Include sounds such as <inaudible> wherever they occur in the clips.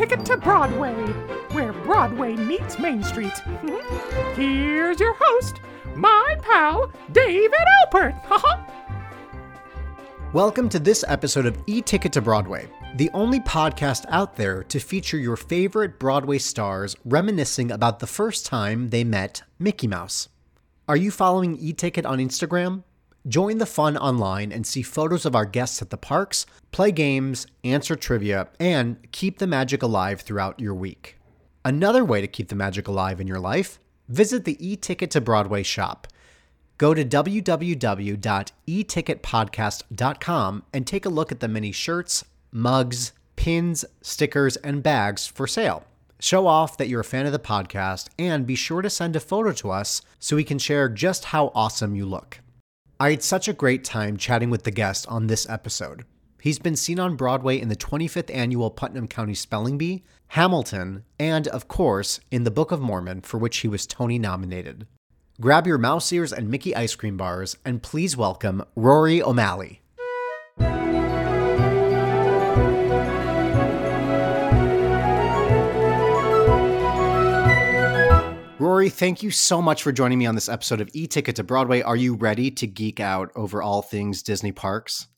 E-Ticket to Broadway, where Broadway meets Main Street. <laughs> Here's your host, my pal, David Alpert. <laughs> Welcome to this episode of E Ticket to Broadway, the only podcast out there to feature your favorite Broadway stars reminiscing about the first time they met Mickey Mouse. Are you following E Ticket on Instagram? Join the fun online and see photos of our guests at the parks, play games, answer trivia, and keep the magic alive throughout your week. Another way to keep the magic alive in your life visit the eTicket to Broadway shop. Go to www.eticketpodcast.com and take a look at the many shirts, mugs, pins, stickers, and bags for sale. Show off that you're a fan of the podcast and be sure to send a photo to us so we can share just how awesome you look. I had such a great time chatting with the guest on this episode. He's been seen on Broadway in the 25th annual Putnam County Spelling Bee, Hamilton, and, of course, in the Book of Mormon, for which he was Tony nominated. Grab your mouse ears and Mickey ice cream bars, and please welcome Rory O'Malley. Rory, thank you so much for joining me on this episode of E Ticket to Broadway. Are you ready to geek out over all things Disney parks?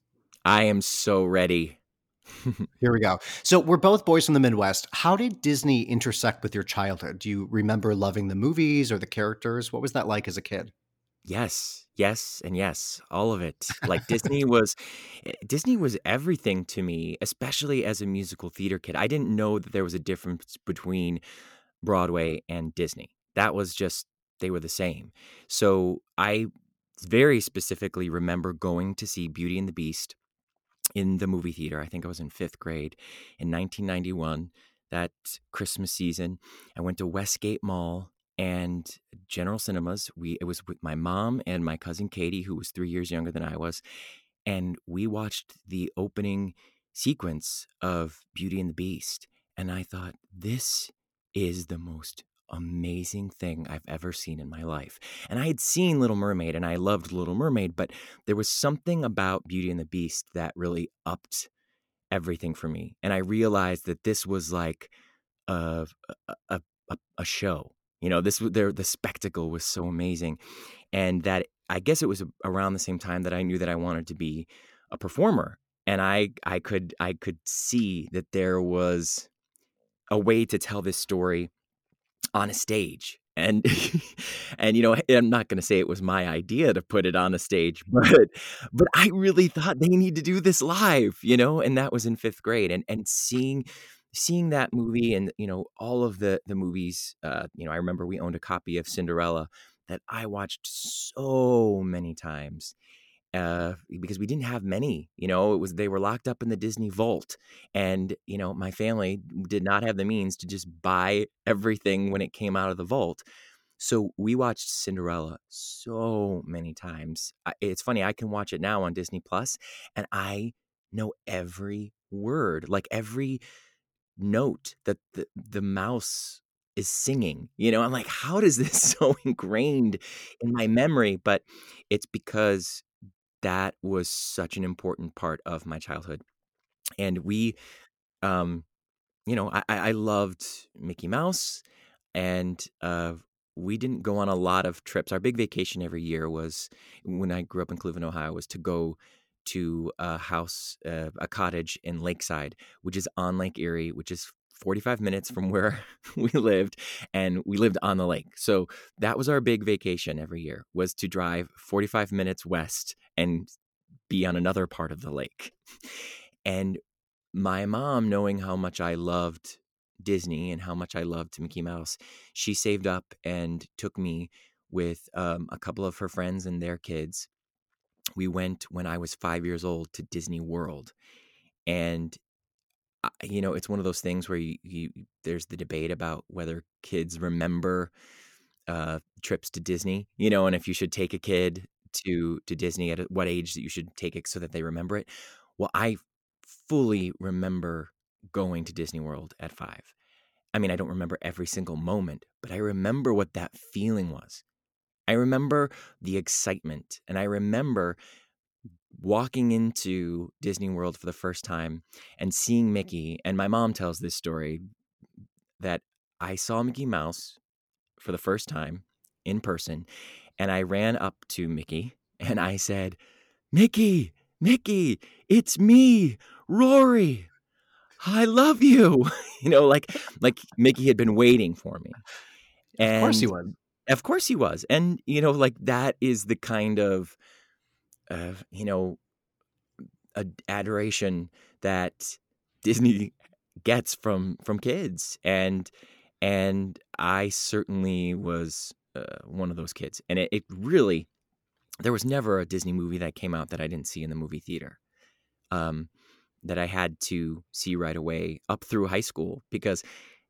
I am so ready. <laughs> Here we go. So, we're both boys from the Midwest. How did Disney intersect with your childhood? Do you remember loving the movies or the characters? What was that like as a kid? Yes, yes, and yes, all of it. Like Disney <laughs> was eh, Disney was everything to me, especially as a musical theater kid. I didn't know that there was a difference between Broadway and Disney that was just they were the same. So I very specifically remember going to see Beauty and the Beast in the movie theater. I think I was in fifth grade in 1991. That Christmas season, I went to Westgate Mall and General Cinemas. We it was with my mom and my cousin Katie, who was three years younger than I was, and we watched the opening sequence of Beauty and the Beast. And I thought, this is the most amazing thing I've ever seen in my life. And I had seen Little Mermaid and I loved Little Mermaid, but there was something about Beauty and the Beast that really upped everything for me. And I realized that this was like a a, a, a show. You know, this there the spectacle was so amazing, and that I guess it was around the same time that I knew that I wanted to be a performer, and I I could I could see that there was a way to tell this story on a stage and <laughs> and you know i'm not going to say it was my idea to put it on a stage <laughs> but but i really thought they need to do this live you know and that was in fifth grade and and seeing seeing that movie and you know all of the the movies uh you know i remember we owned a copy of cinderella that i watched so many times uh, because we didn't have many. You know, it was they were locked up in the Disney vault, and you know, my family did not have the means to just buy everything when it came out of the vault. So we watched Cinderella so many times. It's funny, I can watch it now on Disney Plus, and I know every word, like every note that the, the mouse is singing. You know, I'm like, how does this <laughs> so ingrained in my memory? But it's because that was such an important part of my childhood. And we, um, you know, I, I loved Mickey Mouse, and uh, we didn't go on a lot of trips. Our big vacation every year was when I grew up in Cleveland, Ohio, was to go to a house, uh, a cottage in Lakeside, which is on Lake Erie, which is 45 minutes from where <laughs> we lived and we lived on the lake. So that was our big vacation every year was to drive 45 minutes west and be on another part of the lake. And my mom, knowing how much I loved Disney and how much I loved Mickey Mouse, she saved up and took me with um, a couple of her friends and their kids. We went when I was five years old to Disney World. And you know, it's one of those things where you, you there's the debate about whether kids remember uh, trips to Disney, you know, and if you should take a kid to to Disney at what age that you should take it so that they remember it. Well, I fully remember going to Disney World at five. I mean, I don't remember every single moment, but I remember what that feeling was. I remember the excitement, and I remember walking into Disney World for the first time and seeing mm-hmm. Mickey. And my mom tells this story that I saw Mickey Mouse for the first time in person, and I ran up to Mickey <laughs> and I said, Mickey, Mickey, it's me, Rory. I love you. <laughs> you know, like like Mickey had been waiting for me. And of course he was. Of course he was. And you know, like that is the kind of uh, you know, adoration that Disney gets from from kids, and and I certainly was uh, one of those kids, and it, it really there was never a Disney movie that came out that I didn't see in the movie theater. Um, that I had to see right away up through high school because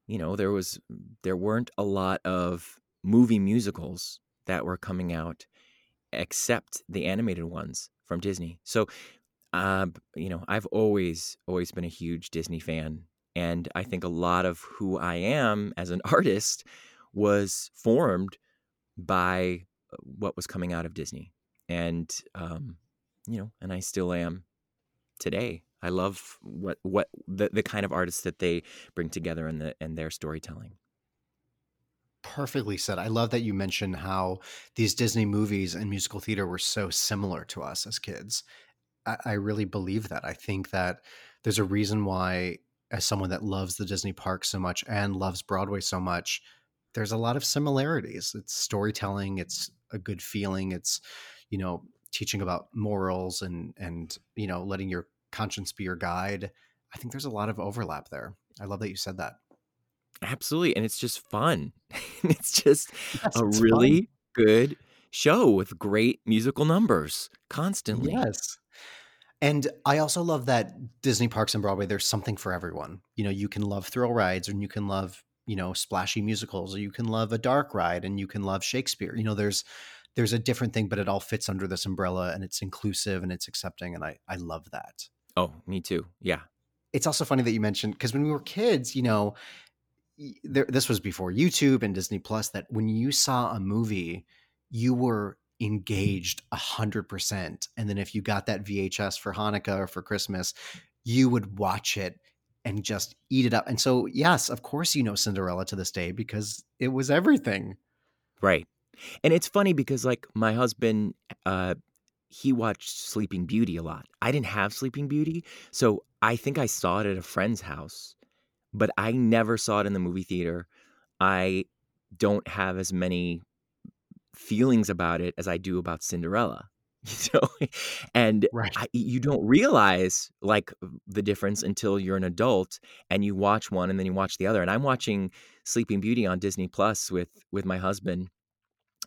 you know there was there weren't a lot of movie musicals that were coming out except the animated ones from Disney. So, uh, you know, I've always always been a huge Disney fan, and I think a lot of who I am as an <laughs> artist was formed by uh, what was coming out of Disney, and um, you know, and I still am today. I love what what the, the kind of artists that they bring together in the and their storytelling perfectly said. I love that you mentioned how these Disney movies and musical theater were so similar to us as kids. I, I really believe that. I think that there's a reason why, as someone that loves the Disney park so much and loves Broadway so much, there's a lot of similarities. It's storytelling, it's a good feeling, it's, you know, teaching about morals and and you know letting your conscience be your guide i think there's a lot of overlap there i love that you said that Absolutely. And it's just fun. <laughs> it's just Yes, a it's really good show with great musical numbers constantly. Yes. And I also love that Disney parks and Broadway, there's something for everyone. You know, you can love thrill rides and you can love, you know, splashy musicals, or you can love a dark ride and you can love Shakespeare. You know, there's there's a different thing, but it all fits under this umbrella and it's inclusive and it's accepting. And I I love that. Oh, me too. Yeah. It's also funny that you mentioned because when we were kids, you know, there, this was before YouTube and Disney Plus, that when you saw a movie, you were engaged a hundred percent. And then if you got that VHS for Hanukkah or for Christmas, you would watch it and just eat it up. And so, yes, of course, you know Cinderella to this day because it was everything. Right. And it's funny because like my husband uh he watched Sleeping Beauty a lot. I didn't have Sleeping Beauty, so I think I saw it at a friend's house, but I never saw it in the movie theater. I don't have as many feelings about it as I do about Cinderella. <laughs> You know, and Right. I, you don't realize like the difference until you're an adult and you watch one and then you watch the other. And I'm watching Sleeping Beauty on Disney Plus with with my husband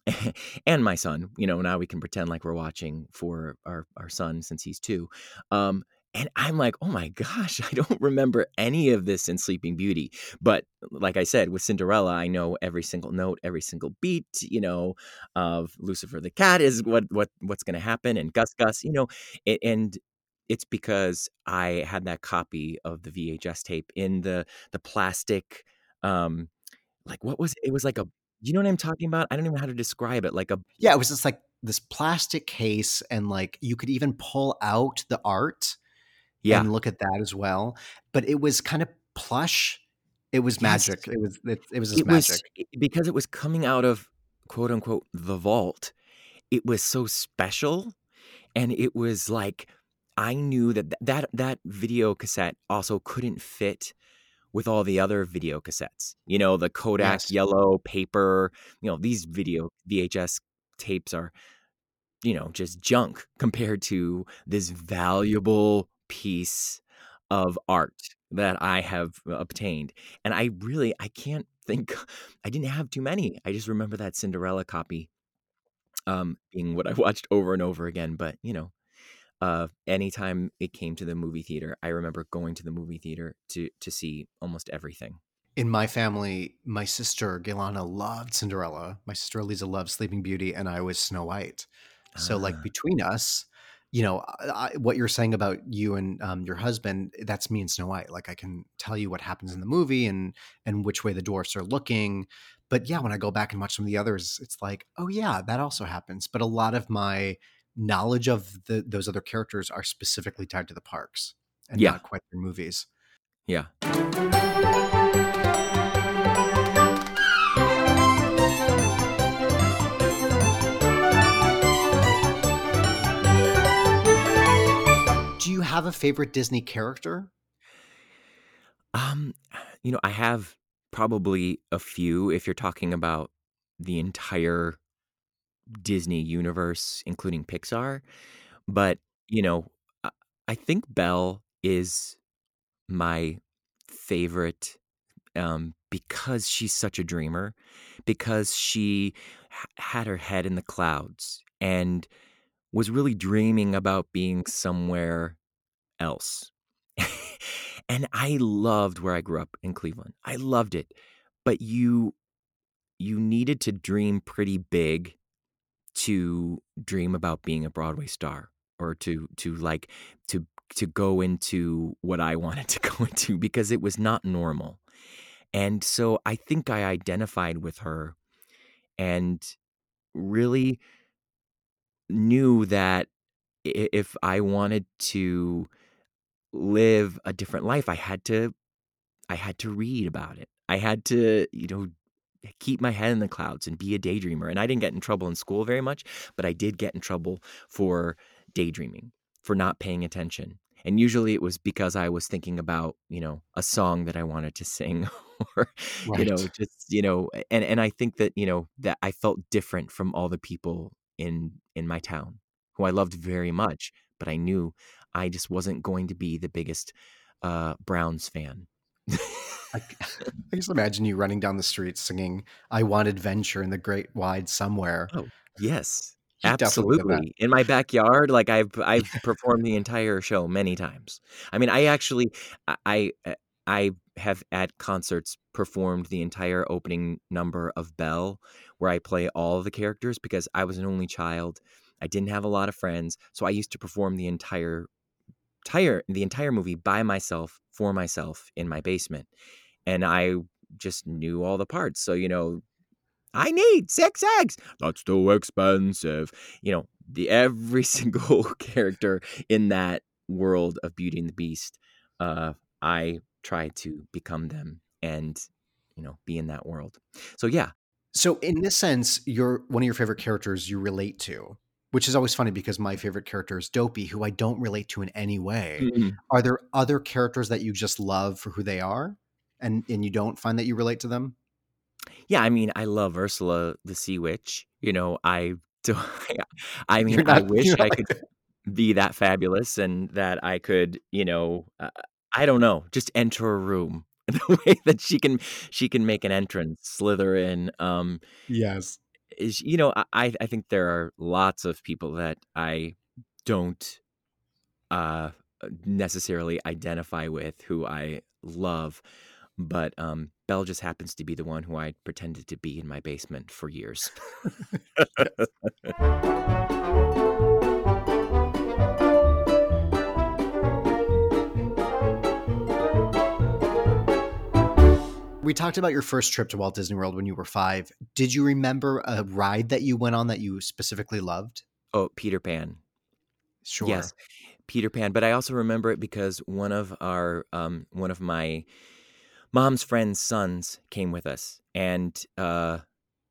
<laughs> and my son. You know, now we can pretend like we're watching for our our son since he's two. Um, and I'm like, oh my gosh, I don't <laughs> remember any of this in Sleeping Beauty. But like I said, with Cinderella, I know every single note, every single beat. You know, of Lucifer the cat is what what what's going to happen, and Gus Gus. You know, a- and it's because I had that copy of the VHS tape in the the plastic. Um, like what was it? It was like a you know what I'm talking about? I don't even know how to describe it. Like a Yeah, it was just like this plastic case, and like you could even pull out the art yeah. and look at that as well. But it was kind of plush. It was Yes. magic. It was it, it was just It magic. i- because it was coming out of quote unquote the vault. It was so special and it was like I knew that th- that that video cassette also couldn't fit with all the other video cassettes. You know, the Kodak Yes. yellow paper, you know, these video VHS tapes are you know, just junk compared to this valuable piece of art that I have obtained. And I really I can't think <laughs> I didn't have too many. I just remember that Cinderella copy um being what I watched over and over again, but you know, uh anytime it came to the movie theater, I remember going to the movie theater to to see almost everything. In my family, my sister Gailana loved Cinderella. My sister Eliza loved Sleeping Beauty, and I was Snow White. So, like Ah. between us, you know, I, what you're saying about you and um, your husband, that's me and Snow White. Like I can tell you what happens in the movie and and which way the dwarfs are looking. But yeah, when I go back and watch some of the others, it's like, oh yeah, that also happens. But a lot of my knowledge of the those other characters are specifically tied to the parks and Yeah. not quite their movies. Yeah. Have a favorite Disney character? Um, you know, I have probably a few if you're talking about the entire Disney universe, including Pixar. But, you know, I, think Belle is my favorite um, because she's such a dreamer, because she had her head in the clouds and was really dreaming about being somewhere else. <laughs> and I loved where I grew up in Cleveland. I loved it. But you you needed to dream pretty big to dream about being a Broadway star or to to like to to go into what I <laughs> wanted to go into because it was not normal. And so I think I identified with her and really knew that if I wanted to live a different life, I had to I had to read about it. I had to, you know, keep my head in the clouds and be a daydreamer. And I didn't get in trouble in school very much, but I did get in trouble for daydreaming, for not paying attention. And usually it was because I was thinking about, you know, a song that I wanted to sing <laughs> or, you know, just, you know, and and I think that, you know, that I felt different from all the people in in my town who I loved very much, but I knew I just wasn't going to be the biggest uh Browns fan. I, <laughs> <laughs> I just imagine you running down the street singing "I Want Adventure in the Great Wide Somewhere." Oh, yes. You definitely did that. Absolutely. In my backyard, like I've I've performed the entire show many times. I mean, I actually I I uh, have at concerts performed the entire opening number of Belle, where I play all the characters because I was an only child. I didn't have a lot of friends, so I used to perform the entire entire the entire movie by myself for myself in my basement. And I just knew all the parts. So, you know, I need six eggs. That's too expensive. You know, the every <laughs> single character in that world of Beauty and the Beast, uh, I tried to become them and, you know, be in that world. So yeah, So, in this sense, you're one of your favorite characters you relate to, which is always funny because my favorite character is Dopey, who I don't relate to in any way. Mhm. Are there other characters that you just love for who they are, and and you don't find that you relate to them? yeah. I mean, I love Ursula the Sea Witch. You know, I do. <laughs> I mean, You're I wish I not could be that fabulous and that I could, you know, uh, I don't know, just enter a room in <laughs> the way that she can she can make an entrance, slither in. Um, yes. Is you know, I I think there are lots of people that I don't uh necessarily identify with who I love, but um Belle just happens to be the one who I pretended to be in my basement for years. <laughs> We talked about your first trip to Walt Disney World when you were five. Did you remember a ride that you went on that you specifically loved? Oh, Peter Pan. Sure. Yes, Peter Pan. But I also remember it because one of our um, one of my mom's friend's sons came with us, and uh,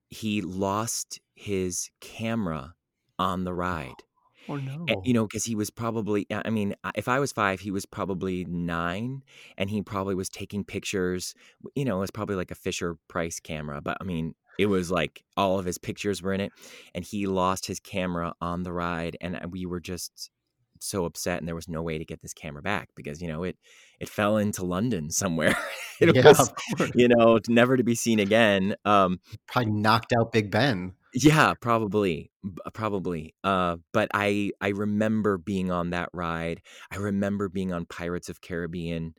he lost his camera on the ride. Oh no. You know, because he was probably, I mean, I- if I was five, he was probably nine, and he probably was taking pictures. You know, it was probably like a Fisher Price camera, but I mean, it was like all of his pictures were in it, and he lost his camera on the ride, and uh, we were just so upset, and there was no way to get this camera back because you know it it fell into London somewhere. <laughs> it Yeah, was, of course. you know, never to be seen again. Um, Probably knocked out Big Ben. Yeah, probably, b- probably. Uh, but I I remember being on that ride. I remember being on Pirates of Caribbean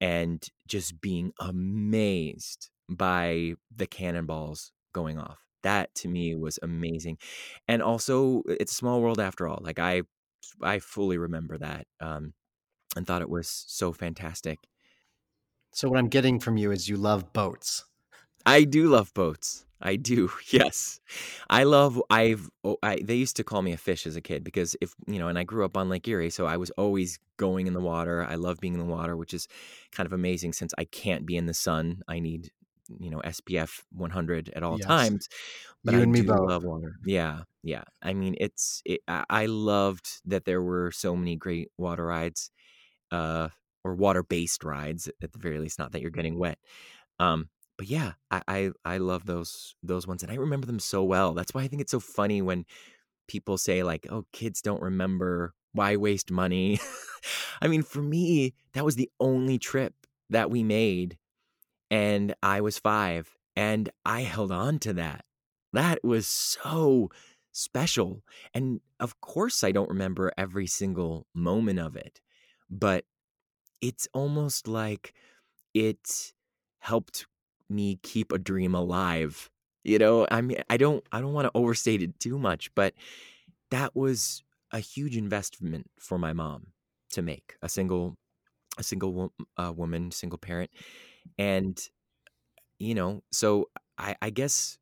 and just being amazed by the cannonballs going off. That to me was amazing. And also it's a small world after all. Like I I fully remember that um and thought it was so fantastic. So what I'm getting from you is you love boats. I do love boats. I do. <laughs> Yes. I love I've oh, I they used to call me a fish as a kid because if, you know, and I grew up on Lake Erie, so I was always going in the water. I love being in the water, which is kind of amazing since I can't be in the sun. I need, you know, SPF 100 at all Yes. times. But You I and me do both. love water. Yeah. Yeah. I mean, it's it, I I loved that there were so many great water rides uh or water-based rides at the very least, not that you're getting wet. Um but yeah, I, I I love those those ones, and I remember them so well. That's why I think it's so funny when people say like, "Oh, kids don't remember. Why waste money?" <laughs> I mean, for me, that was the only trip that we made, and I was five, and I held on to that. That was so special, and of course, I don't remember every single moment of it, but it's almost like it helped me keep a dream alive. You know, I mean, I don't, I don't want to overstate it too much, but that was a huge investment for my mom to make a single, a single uh, woman, single parent, and you know, so I, I guess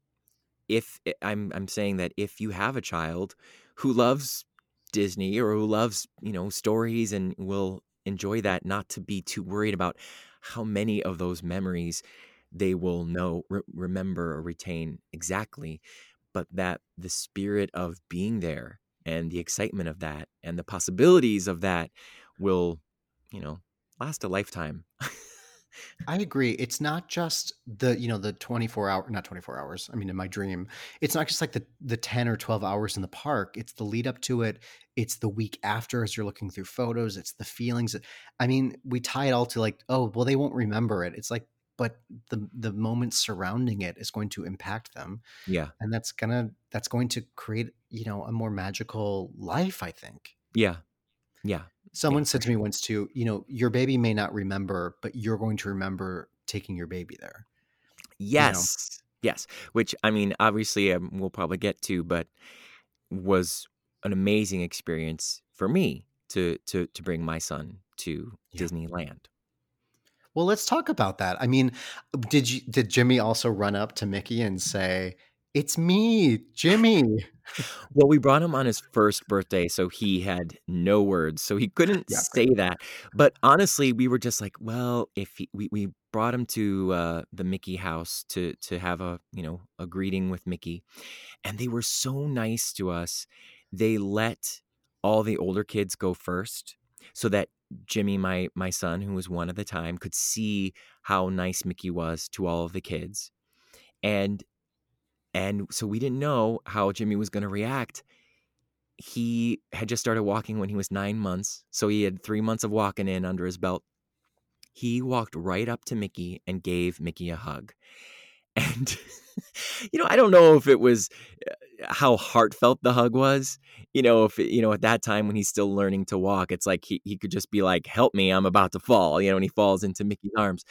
if i- I'm, I'm saying that if you have a child who loves Disney or who loves, you know, stories and will enjoy that, not to be too worried about how many of those memories they will know, re- remember, or retain exactly, but that the spirit of being there and the excitement of that and the possibilities of that will, you know, last a lifetime. <laughs> I agree. It's not just the, you know, the 24 hour, not 24 hours. I mean, in my dream, it's not just like the the 10 or 12 hours in the park. It's the lead up to it. It's the week after as you're looking through photos. It's the feelings. I mean, we tie it all to like, oh, well, they won't remember it. It's like, but the the moments surrounding it is going to impact them. yeah. And that's gonna that's going to create, you know, a more magical life, I think. Yeah. Yeah. Someone for said to me once too, you know, your baby may not remember, but you're going to remember taking your baby there. Yes. Yes. Which, I mean, obviously, um, we'll probably get to, but was an amazing experience for me to to to bring my son to Yeah. Disneyland. Well, let's talk about that. I mean, did you did Jimmy also run up to Mickey and say, "It's me, Jimmy"? <laughs> Well, we brought him on his first birthday, so he had no words, so he couldn't Yeah. say that. But honestly, we were just like, well, if he, we we brought him to uh, the Mickey house to to have a you know a greeting with Mickey, and they were so nice to us. They let all the older kids go first, so that Jimmy, my my son, who was one at the time, could see how nice Mickey was to all of the kids, and and so we didn't know how Jimmy was going to react. He had just started walking when he was nine months, so he had three months of walking in under his belt. He walked right up to Mickey and gave Mickey a hug. And, <laughs> you know, I don't know if it was how heartfelt the hug was. You know, if, you know, at that time when he's still learning to walk, it's like he, he could just be like, help me, I'm about to fall, you know, and he falls into Mickey's arms.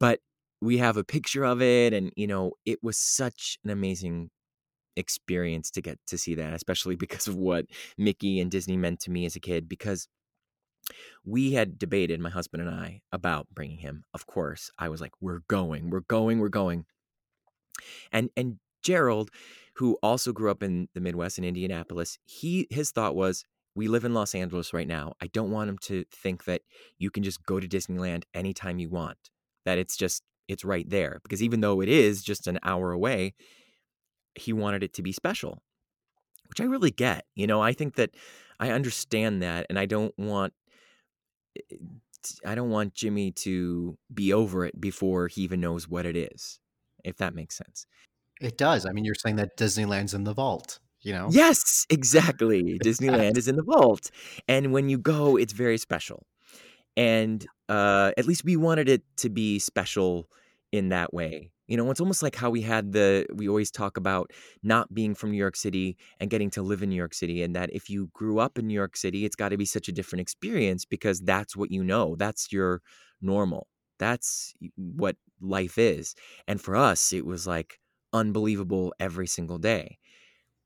But we have a picture of it, and, you know, it was such an amazing experience to get to see that, especially <laughs> because of what Mickey and Disney meant to me as a kid. Because we had debated my husband and I about bringing him. Of course, I was like, "We're going, we're going, we're going." And and Gerald, who also grew up in the Midwest in Indianapolis, he his thought was, "We live in Los Angeles right now. I don't want him to think that you can just go to Disneyland anytime you want. That it's just it's right there because even though it is just an hour away, he wanted it to be special." Which I really get. You know, I think that I understand that and I don't want eh, I don't want Jimmy to be over it before he even knows what it is, if that makes sense. It does. I mean, you're saying that Disneyland's in the vault, you know? Yes, exactly. <laughs> Disneyland is in the vault. And when you go, it's very special. And uh, at least we wanted it to be special in that way. You know, it's almost like how we had the, we always talk about not being from New York City and getting to live in New York City. And that if you grew up in New York City, it's got to be such a different experience because that's what you know. That's your normal. That's what life is. And for us, it was like unbelievable every single day.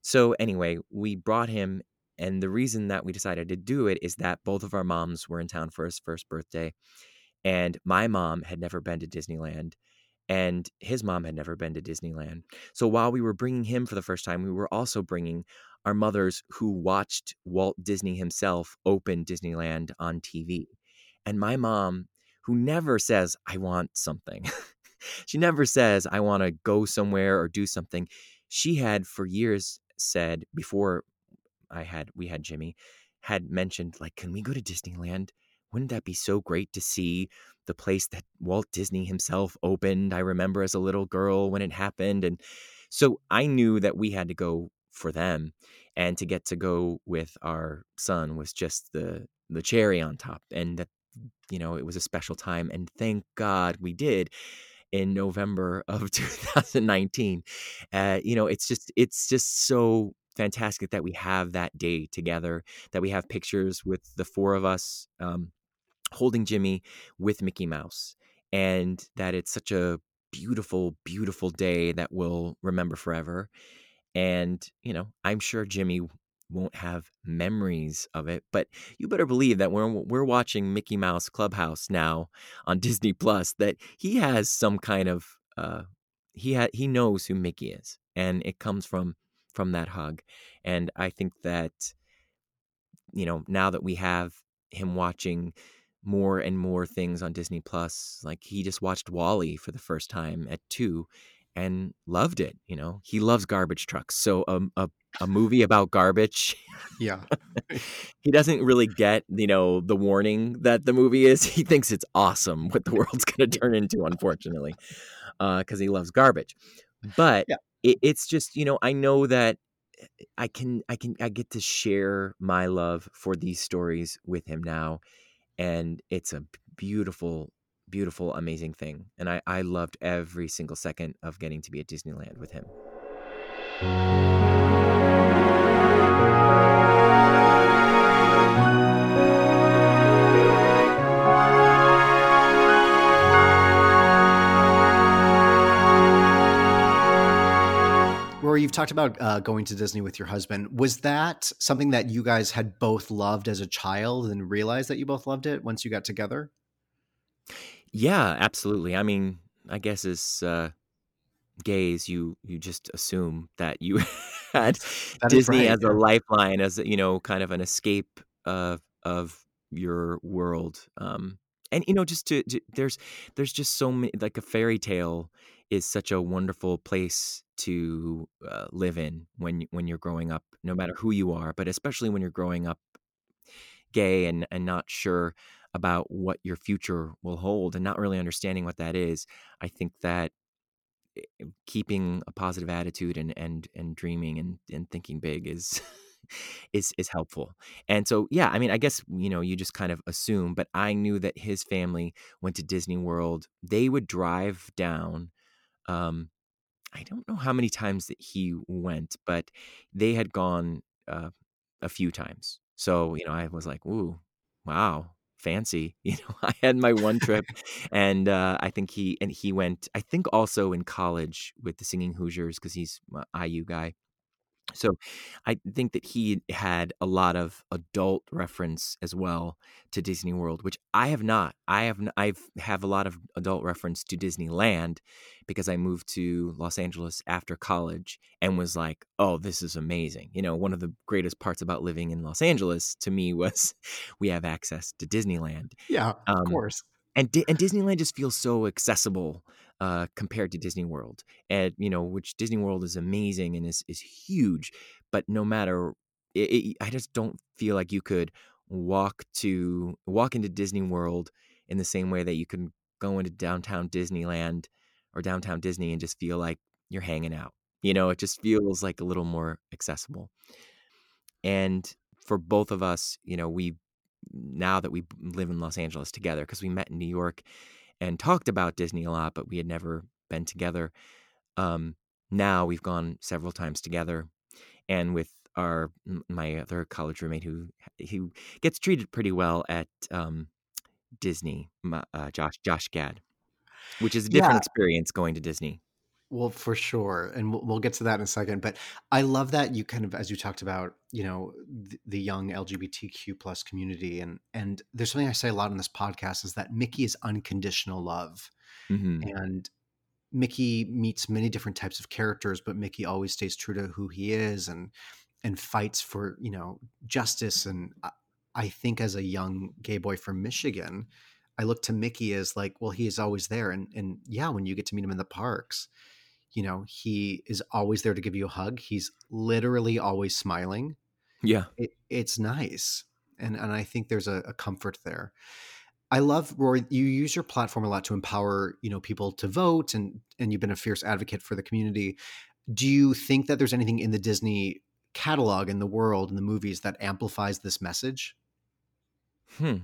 So, anyway, we brought him. And the reason that we decided to do it is that both of our moms were in town for his first birthday. And my mom had never been to Disneyland and his mom had never been to Disneyland. So while we were bringing him for the first time, we were also bringing our mothers who watched Walt Disney himself open Disneyland on TV. And my mom, who never says, I want something, <laughs> she never says, I want to go somewhere or do something. She had for years said, before I had, we had Jimmy, had mentioned, like, can we go to Disneyland? Wouldn't that be so great to see the place that Walt Disney himself opened. I remember as a little girl when it happened. And so I knew that we had to go for them. And to get to go with our son was just the the cherry on top. And that, you know, it was a special time. And thank God we did in November of <laughs> 2019. Uh, you know, it's just it's just so fantastic that we have that day together, that we have pictures with the four of us. Um, holding Jimmy with Mickey Mouse, and that it's such a beautiful, beautiful day that we'll remember forever. And, you know, I'm sure Jimmy won't have memories of it, but you better believe that when we're watching Mickey Mouse Clubhouse now on <laughs> Disney Plus, that he has some kind of uh, he ha- he knows who Mickey is, and it comes from from that hug. And I think that you know now that we have him watching more and more things on Disney Plus. Like he just watched WALL-E for the first time at two and loved it. You know, he loves garbage trucks. So um, a a movie about garbage. <laughs> Yeah. he doesn't really get, you know, the warning that the movie is. <laughs> He thinks it's awesome what the world's going to turn into, unfortunately, Uh, because uh, he loves garbage. But yeah. it, it's just, you know, I know that eh, I can, I can, I get to share my love for these stories with him now and it's a beautiful beautiful amazing thing and i i loved every single second of getting to be at disneyland with him Rory, you've talked about uh, going to Disney with your husband. Was that something that you guys had both loved as a child and realized that you both loved it once you got together? Yeah, absolutely. I mean, I guess as uh, gays, you you just assume that you <laughs> had that Disney right, as a lifeline, as you know, kind of an escape of of your world. Um, and you know, just to, to there's there's just so many like a fairy tale is such a wonderful place to uh, live in when when you're growing up, no matter who you are, but especially when you're growing up gay and and not sure about what your future will hold and not really understanding what that is. I think that eh, keeping a positive attitude and and and dreaming and and thinking big is <laughs> is is helpful. And so yeah, I mean, I guess you know, you just kind of assume, but I knew that his family went to Disney World. They would drive down um I don't know how many times that he went, but they had gone uh, a few times. So, you know, I was like, ooh, wow, fancy. <laughs> You know, I had my one trip <laughs> and uh, I think he, and he went, I think also in college with the Singing Hoosiers because he's my IU guy. So I think that he had a lot of adult reference as well to Disney World, which I have not. I have I've have a lot of adult reference to Disneyland because I moved to Los Angeles after college and was like, "Oh, this is amazing." You know, one of the greatest parts about living in Los Angeles to me <laughs> was we have access to Disneyland. Yeah, of Um, course. and Di- and Disneyland just feels so accessible uh, compared to Disney World, and you know, which Disney World is amazing and is is huge, but no matter, it, it, I just don't feel like you could walk to walk into Disney World in the same way that you can go into downtown Disneyland or downtown Disney and just feel like you're hanging out. You know, it just feels like a little more accessible. And for both of us, you know, we now that we live in Los Angeles together because we met in New York and talked about Disney a lot, but we had never been together. Um, now we've gone several times together, and with our my other college roommate who who gets treated pretty well at um, Disney, uh, Josh Josh Gad, which is a different Yeah. experience going to Disney. Well, for sure, and we'll, we'll get to that in a second. But I love that you kind of, as you talked about, you know, the, the young LGBTQ plus community, and and there's something I say a lot in this podcast is that Mickey is unconditional love, hmm and Mickey meets many different types of characters, but Mickey always stays true to who he is and and fights for you know justice. And I, I think as a young gay boy from Michigan, I look to Mickey as like, well, he is always there, and and yeah, when you get to meet him in the parks you know he is always there to give you a hug he's literally always smiling. Yeah, it, it's nice and and i think there's a, a comfort there. I love rory you use your platform a lot to empower you know people to vote and and you've been a fierce advocate for the community. Do you think that there's anything in the disney catalog in the world in the movies that amplifies this message? Hmm.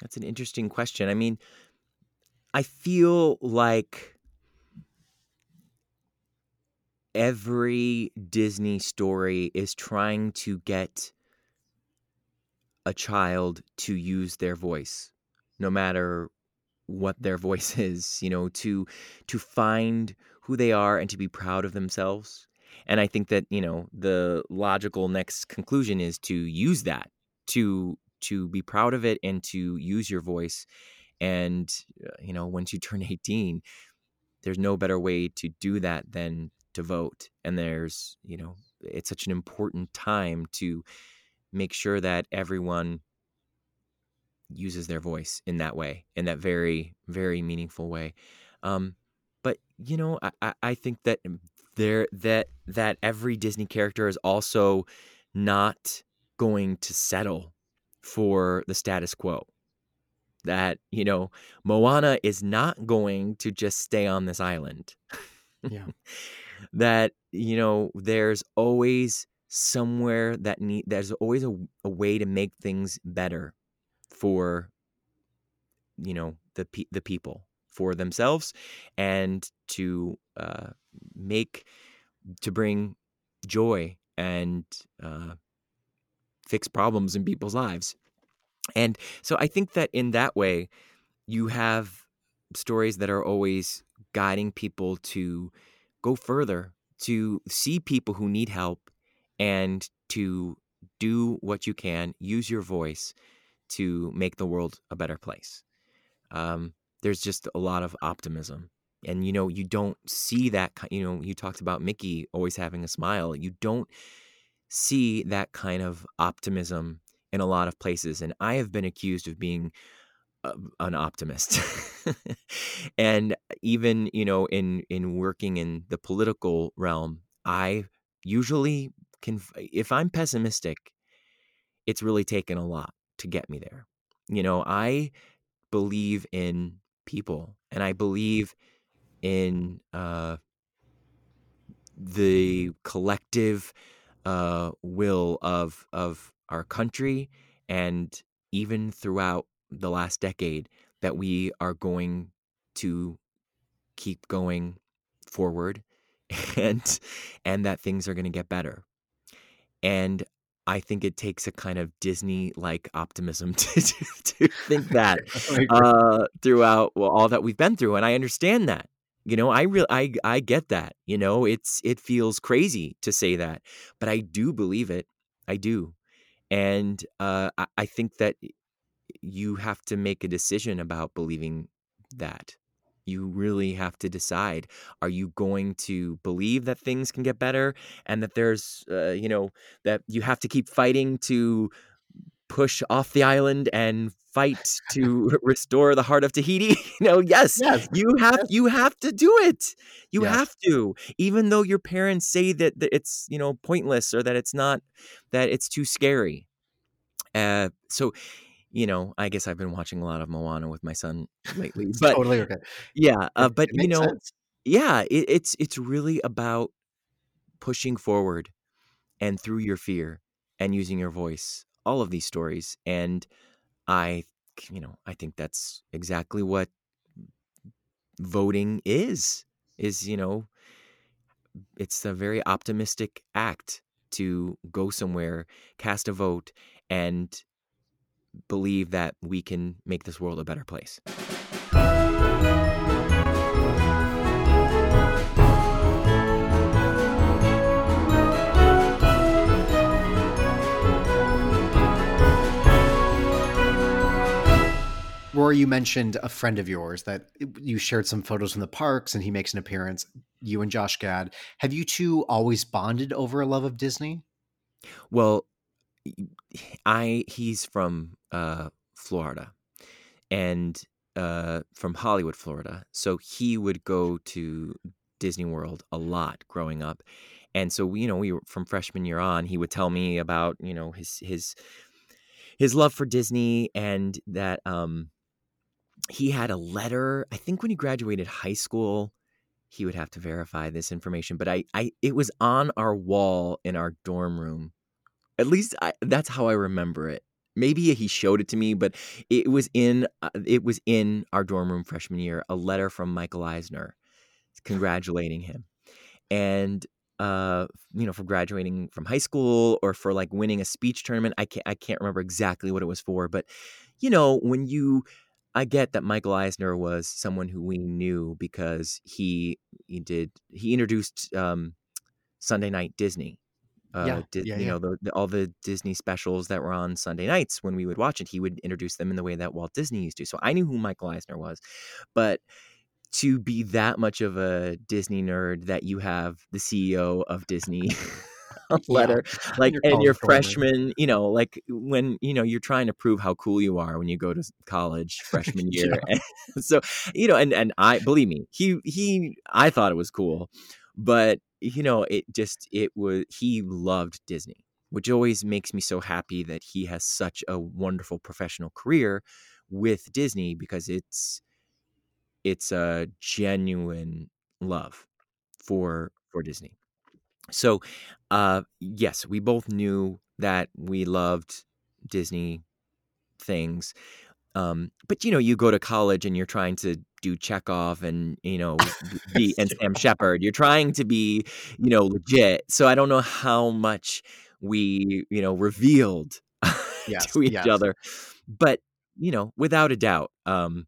That's an interesting question. I mean, I feel like every Disney story is trying to get a child to use their voice, no matter what their <laughs> voice is, you know, to to find who they are and to be proud of themselves. And I think that, you know, the logical next conclusion is to use that to to be proud of it and to use your voice and uh, you know once you turn <laughs> 18 there's no better way to do that than to vote and there's you know it's such an important time to make sure that everyone uses their voice in that way in that very very meaningful way. Um but you know i i I think that there that that every disney character is also not going to settle for the status quo. That you know moana is not going to just stay on this island. Yeah <laughs> that you know there's always somewhere that need there's always a, a way to make things better for you know the pe- the people for themselves and to uh, make to bring joy and uh, fix problems in people's lives. And so i think that in that way you have stories that are always guiding people to go further to see people who need help and to do what you can use your voice to make the world a better place. Um, there's just a lot of optimism. And you know you don't see that you know you talked about mickey always having a smile. You don't see that kind of optimism in a lot of places. And i have been accused of being an optimist. <laughs> And even you know in in working in the political realm i usually can if i'm pessimistic it's really taken a lot to get me there. You know i believe in people and i believe in uh the collective uh will of of our country and even throughout the last decade that we are going to keep going forward <laughs> and and that things are going to get better and i think it takes a kind of disney like optimism <laughs> to, to, to think that <laughs> uh throughout well, all that we've been through and i understand that You know, I real I I get that. You know, it's it feels crazy to say that, but I do believe it. I do, and uh, I, I think that you have to make a decision about believing that. You really have to decide: Are you going to believe that things can get better, and that there's, uh, you know, that you have to keep fighting to push off the island and fight to <laughs> restore the heart of Te Fiti. <laughs> you know, yes, Yes. you have Yes. you have to do it. You Yes. have to, even though your parents say that, that it's you know pointless or that it's not that it's too scary. Uh, so you know, I guess I've been watching a lot of Moana with my son <laughs> lately, but totally okay. yeah, uh, It, but it you know, sense. yeah, it, it's it's really about pushing forward and through your fear and using your voice. All of these stories, and I, you know, I think that's exactly what voting is. Is you know, it's a very optimistic act to go somewhere, cast a vote, and believe that we can make this world a better place. Rory, you mentioned a friend of yours that you shared some photos from the parks and he makes an appearance. You and Josh Gad. Have you two always bonded over a love of Disney? Well, I he's from uh, Florida, and uh, from Hollywood, Florida. So he would go to Disney World a lot growing up, and so you know, we were from freshman year on. He would tell me about you know his his his love for Disney and that um he had a letter. I think when he graduated high school, he would have to verify this information, but I I it was on our wall in our dorm room at least I, that's how I remember it. Maybe he showed it to me, but it was in uh, it was in our dorm room freshman year. A letter from Michael Eisner, congratulating him, and uh, you know, for graduating from high school or for like winning a speech tournament. I can't I can't remember exactly what it was for, but you know, when you I get that Michael Eisner was someone who we knew because he he did he introduced um, Sunday Night Disney uh, Yeah, yeah, you yeah. know, the, the, all the Disney specials that were on Sunday nights when we would watch it, he would introduce them in the way that Walt Disney used to. So I knew who Michael Eisner was, but to be that much of a Disney nerd that you have the CEO of Disney <laughs> <laughs> letter, <laughs> like, and your freshman, you know, like when you know you're trying to prove how cool you are when you go to college freshman year. So you know, and and I believe me, he he, I thought it was cool, but you know, it just it was he loved Disney, which always makes me so happy that he has such a wonderful professional career with Disney because it's it's a genuine love for for Disney. So, uh, yes, we both knew that we loved Disney things. Um, but you know, you go to college and you're trying to do Chekhov and you know <laughs> be and Sam Shepard. You're trying to be, you know, legit. So I don't know how much we, you know, revealed <laughs> Yes, to each yes. other, but you know, without a doubt, um,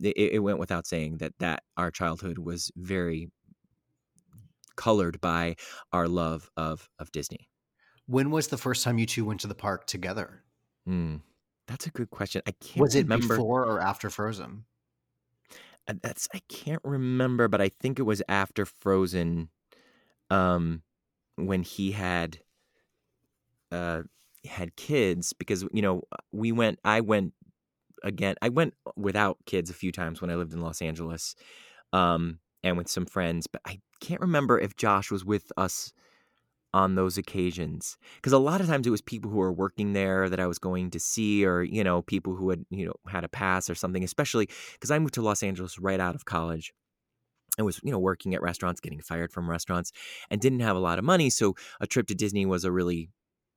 it, it went without saying that that our childhood was very colored by our love of of Disney. When was the first time you two went to the park together? Hmm. That's a good question. I can't Was it remember. before or after Frozen? Uh, That's I can't remember, but I think it was after Frozen, um, when he had uh had kids because you know we went. I went again. I went without kids a few times when I lived in Los Angeles, um, and with some friends, but I can't remember if Josh was with us on those occasions because a lot of times it was people who were working there that I was going to see or you know people who had you know had a pass or something especially because I moved to Los Angeles right out of college. And was you know working at restaurants getting fired from restaurants and didn't have a lot of money so a trip to Disney was a really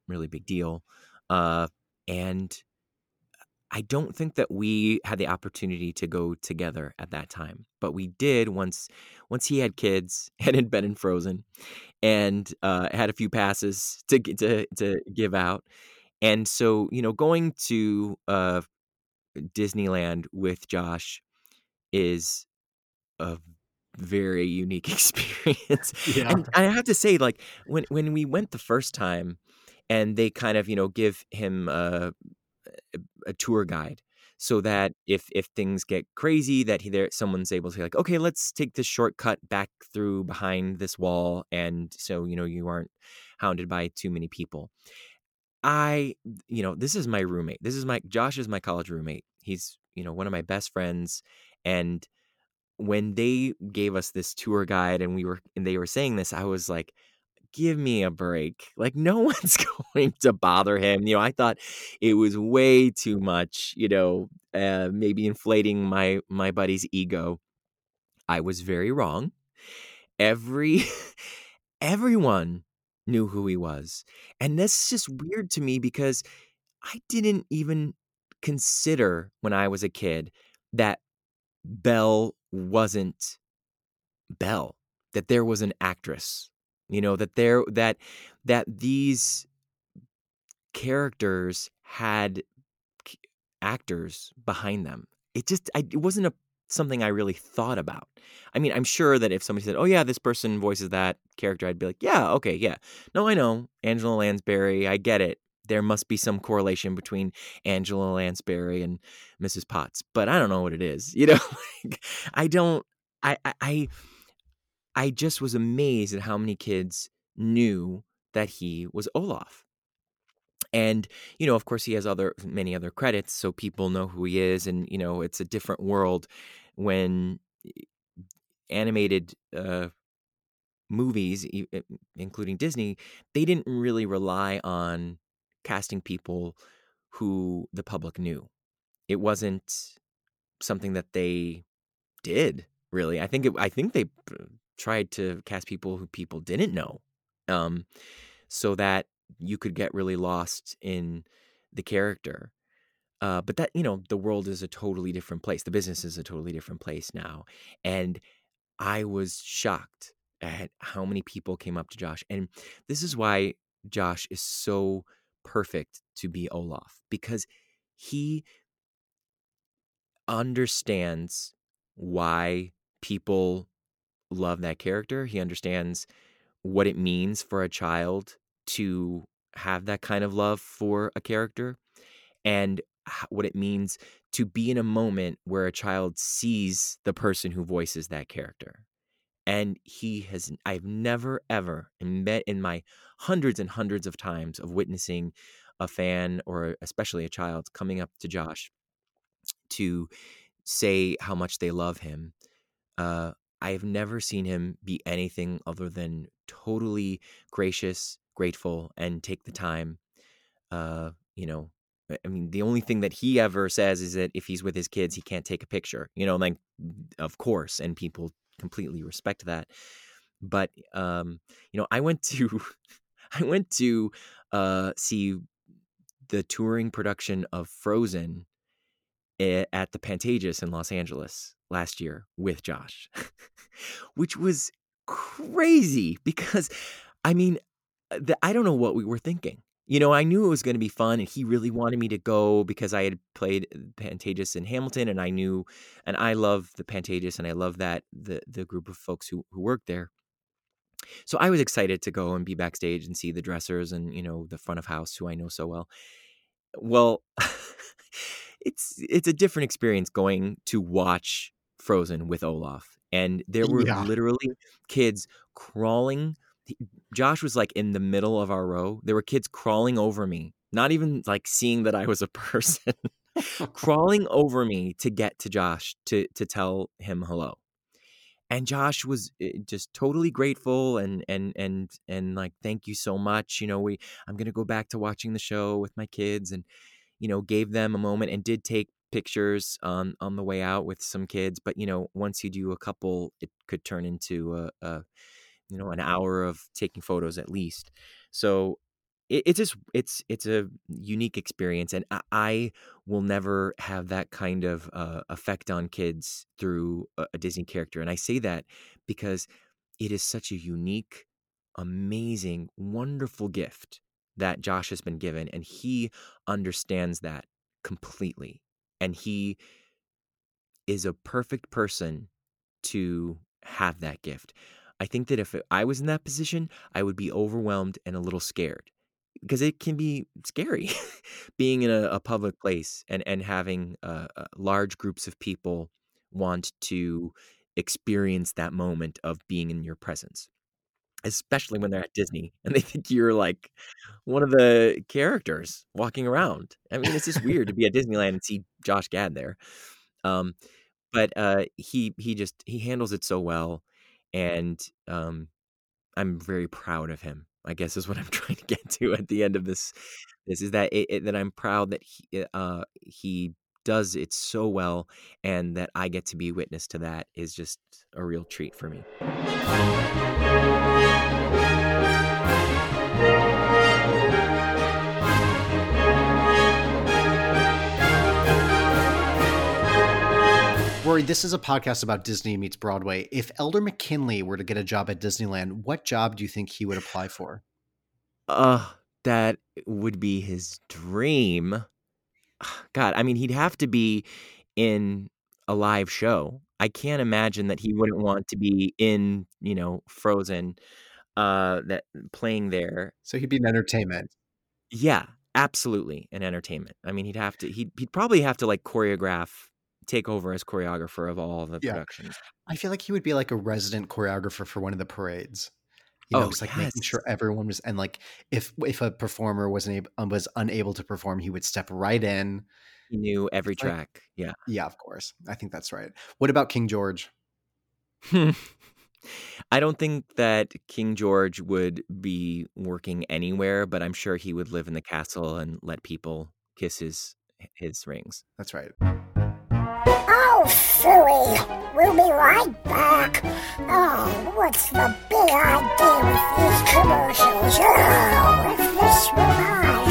really big deal uh and I don't think that we had the opportunity to go together at that time, but we did once once he had kids <laughs> and had been in Frozen, and uh, had a few passes to to to give out, and so you know going to uh, Disneyland with Josh is a very unique <laughs> experience. <laughs> Yeah. And I have to say, like when when we went the first time, and they kind of you know give him a, a tour guide so that if if things get crazy that he there someone's able to say like okay let's take this shortcut back through behind this wall and so you know you aren't hounded by too many people. I you know this is my roommate. This is my josh is my college roommate. He's you know one of my best friends and when they gave us this tour guide and we were and they were saying this i was like give me a break. Like no <laughs> one's going to bother him. You know i thought it was way too much you know uh, maybe inflating my my buddy's ego. I was very wrong. Every <laughs> everyone knew who he was. And that's just weird to me because i didn't even consider when i was a kid that belle wasn't belle that there was an actress you know that there that that these characters had actors behind them. It just I, it wasn't a something i really thought about. I mean i'm sure that if somebody said oh yeah this person voices that character i'd be like yeah okay yeah. No i know angela lansbury i get it. There must be some correlation between angela lansbury and mrs potts but i don't know what it is <laughs> you know like, i don't I, I i I just was amazed at how many kids knew that he was Olaf. And, you know, of course, he has other many other credits, so people know who he is. And, you know, it's a different world when animated uh, movies, including Disney, they didn't really rely on casting people who the public knew. It wasn't something that they did really. I think it, I think they p- tried to cast people who people didn't know, um, so that you could get really lost in the character. Uh, but that you know, the world is a totally different place. The business is a totally different place now, and I was shocked at how many people came up to Josh, and this is why Josh is so perfect to be Olaf because he understands why people love that character. He understands what it means for a child to have that kind of love for a character and what it means to be in a moment where a child sees the person who voices that character. And he has, I've never ever met in my hundreds and hundreds of times of witnessing a fan or especially a child coming up to Josh to say how much they love him. Uh, I have never seen him be anything other than totally gracious, grateful, and take the time. Uh, you know, I I mean, the only thing that he ever says is that if he's with his kids, he can't take a picture. You know, like of course, and people completely respect that. But um, you know, I went to <laughs> I went to uh see the touring production of Frozen at the Pantages in Los Angeles last year with Josh, <laughs> which was crazy because I mean, uh, the, I don't know what we were thinking. You know, I knew it was going to be fun, and he really wanted me to go because I had played Pantages in Hamilton, and I knew, and I love the Pantages, and I love that the the group of folks who who work there. So I was excited to go and be backstage and see the dressers and you know the front of house who I know so well. Well, <laughs> it's it's a different experience going to watch Frozen with Olaf. And there were Yeah. literally kids crawling. Josh was like in the middle of our row. There were kids crawling over me, not even like seeing that I was a person, <laughs> <laughs> crawling over me to get to Josh to to tell him hello. And Josh was eh, just totally grateful and and and and like thank you so much. You know, we I'm going to go back to watching the show with my kids and you know, gave them a moment and did take pictures on on the way out with some kids. But you know, once you do a couple, it could turn into a, a you know an hour of taking photos at least. So it, it's just it's it's a unique experience, and I, I will never have that kind of uh, effect on kids through a, a Disney character. And I say that because it is such a unique, amazing, wonderful gift that Josh has been given, and he understands that completely. And he is a perfect person to have that gift. I think that if I was in that position, I would be overwhelmed and a little scared because it can be scary <laughs> being in a, a public place and and having uh, uh, large groups of people want to experience that moment of being in your presence especially when they're at Disney and they think you're like one of the characters walking around. I mean, it's just weird to be at Disneyland and see Josh Gad there. Um, but uh, he he just he handles it so well, and um, I'm very proud of him. I guess is what I'm <laughs> trying to get to at the end of this. This is that it, it, that I'm proud that he uh, he does it so well, and that I get to be witness to that is just a real treat for me. Rory, this is a podcast about Disney meets Broadway. If Elder McKinley were to get a job at Disneyland, what job do you think he would apply for? Uh, that would be his dream. <sighs> God, I mean, he'd have to be in a live show. I can't imagine that he wouldn't want to be in, you know, Frozen, uh, that playing there. So he'd be in entertainment. Yeah, absolutely, an entertainment. I mean, he'd have to. He'd he'd probably have to like choreograph, take over as choreographer of all the Yeah. productions. I feel like he would be like a resident choreographer for one of the parades. You know, Oh it's like making sure everyone was, and like if if a performer wasn't able, um, was unable to perform, he would step right in. he knew every It's like, track. Yeah. yeah, of course. I think that's right. What about King George? <laughs> I don't think that King George would be working anywhere, but I'm sure he would live in the castle and let people kiss his his rings. That's right. Oh, silly. We'll be right back. Oh, what's the big idea with these commercials? Oh, if this were my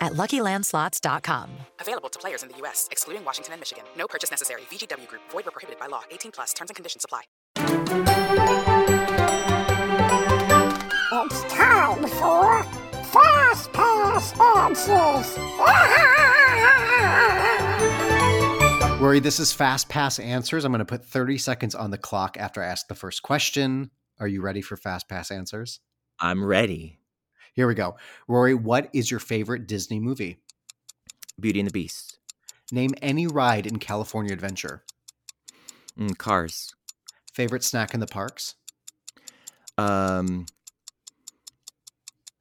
at luckylandslots.com. Available to players in the U.S., excluding Washington and Michigan. No purchase necessary. VGW Group, void were prohibited by law. 18 plus terms and conditions apply. It's time for Fast Pass Answers. <laughs> Rory, this is Fast Pass Answers. I'm going to put 30 seconds on the clock after I ask the first question. Are you ready for Fast Pass Answers? I'm ready. Here we go. Rory, what is your favorite Disney movie? Beauty and the Beast. Name any ride in California Adventure. Mm, cars. Favorite snack in the parks? Um.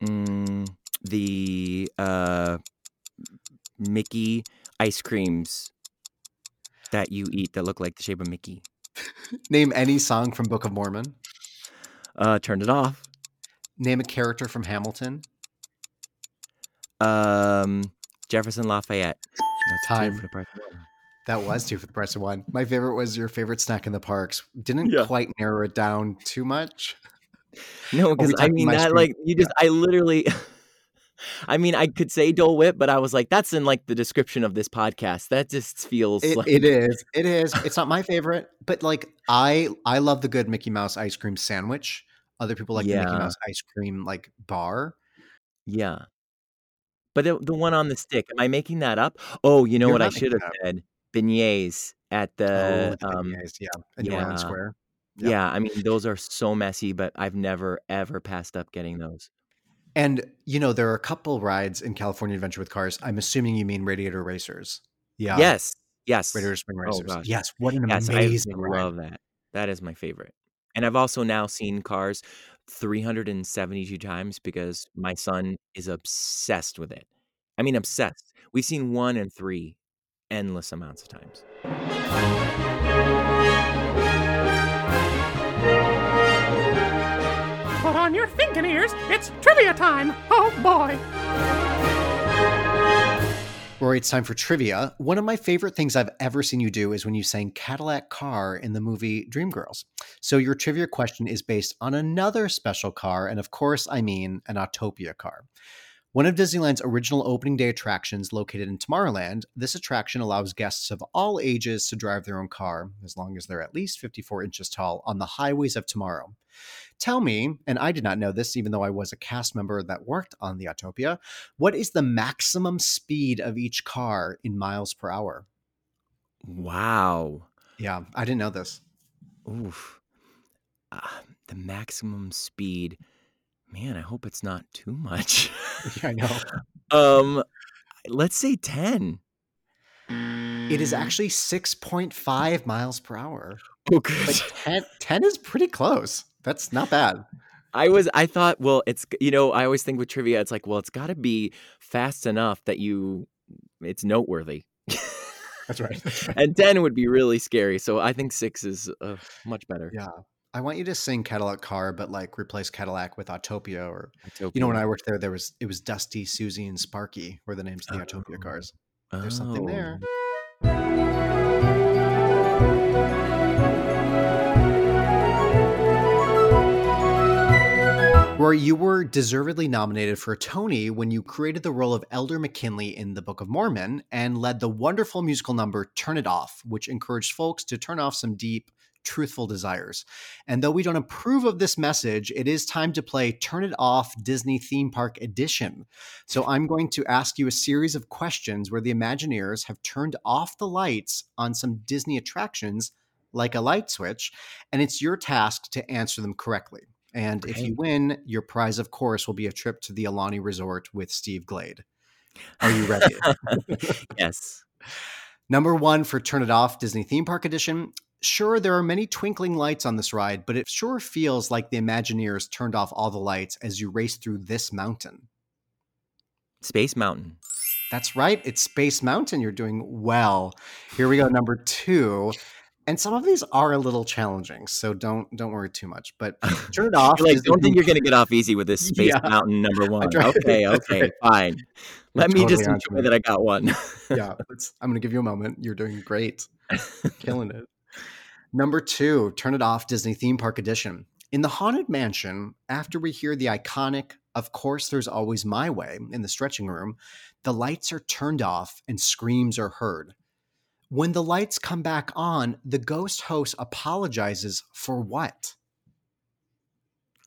Mm, the uh, Mickey ice creams that you eat that look like the shape of Mickey. <laughs> Name any song from Book of Mormon. Uh, turned it off. Name a character from Hamilton. Um, Jefferson Lafayette. That's two Time. for the price of one. That was two for the price of one. My favorite was your favorite snack in the parks. Didn't Yeah. quite narrow it down too much. No, because I mean that cream? like you just I literally. <laughs> I mean, I could say Dole Whip, but I was like, that's in like the description of this podcast. That just feels It, like it is. It is. It's not my favorite, but like I I love the good Mickey Mouse ice cream sandwich. Other people like the Mickey Mouse ice cream like bar. Yeah. But the, the one on the stick, am I making that up? Oh, you know You're what I should have said? Beignets at Oh, the the um beignets, yeah, in New Orleans Square. Yep. Yeah, I mean those are so messy, but I've never ever passed up getting those. And you know there are a couple rides in California Adventure with cars. I'm assuming you mean Radiator Racers. Yeah. Yes. Yes. Radiator Spring Oh Racers. gosh. Yes. What an Yes, I amazing ride. I love that. That is my favorite. And I've also now seen Cars 372 times because my son is obsessed with it. I mean, obsessed. We've seen one and three endless amounts of times. Put on your thinking ears. It's trivia time. Oh boy. Rory, it's time for trivia. One of my favorite things I've ever seen you do is when you sang Cadillac Car in the movie Dreamgirls. So your trivia question is based on another special car, and of course, I mean an Autopia car. One of Disneyland's original opening day attractions located in Tomorrowland, this attraction allows guests of all ages to drive their own car, as long as they're at least 54 inches tall, on the highways of tomorrow. Tell me, and I did not know this even though I was a cast member that worked on the Autopia, what is the maximum speed of each car in miles per hour? Wow. Yeah, I didn't know this. Oof. Uh, the maximum speed. Man, I hope it's not too much. <laughs> yeah, I know. <laughs> Um, let's say 10. It is actually 6.5 miles per hour. Oh, good. But 10, 10 is pretty close. That's not bad. I was I thought, well, it's you know, I always think with trivia, it's like, well, it's got to be fast enough that you it's noteworthy. That's right. That's <laughs> right. and 10 would be really scary. So I think 6 is uh, much better. Yeah. I want you to sing Cadillac Car, but like replace Cadillac with Autopia or Autopia. you know, when I worked there, there was it was Dusty, Susie, and Sparky were the names of the Autopia oh. cars. There's something there. Oh. Rory, you were deservedly nominated for a Tony when you created the role of Elder McKinley in the Book of Mormon and led the wonderful musical number Turn It Off, which encouraged folks to turn off some deep, truthful desires. And though we don't approve of this message, it is time to play Turn It Off Disney Theme Park Edition. So I'm going to ask you a series of questions where the Imagineers have turned off the lights on some Disney attractions like a light switch, and it's your task to answer them correctly. And if you win, your prize, of course, will be a trip to the Aulani Resort with Steve Glade. Are you ready? <laughs> yes. Number one for Turn It Off Disney Theme Park Edition. Sure, there are many twinkling lights on this ride, but it sure feels like the Imagineers turned off all the lights as you race through this mountain. Space Mountain. That's right. It's Space Mountain. You're doing well. Here we go. Number two. And some of these are a little challenging, so don't don't worry too much. But <laughs> turn it off. Like, don't think you're going to get off easy with this <laughs> Space Yeah. Mountain number <laughs> one. Okay, okay, fine. Let me just totally onto enjoy that I got one. yeah, I'm going to give you a moment. You're doing great. Killing it. Number two, Turn It Off Disney Theme Park Edition. In the Haunted Mansion, after we hear the iconic, Of Course There's Always My Way in the stretching room, the lights are turned off and screams are heard. When the lights come back on, the ghost host apologizes for what?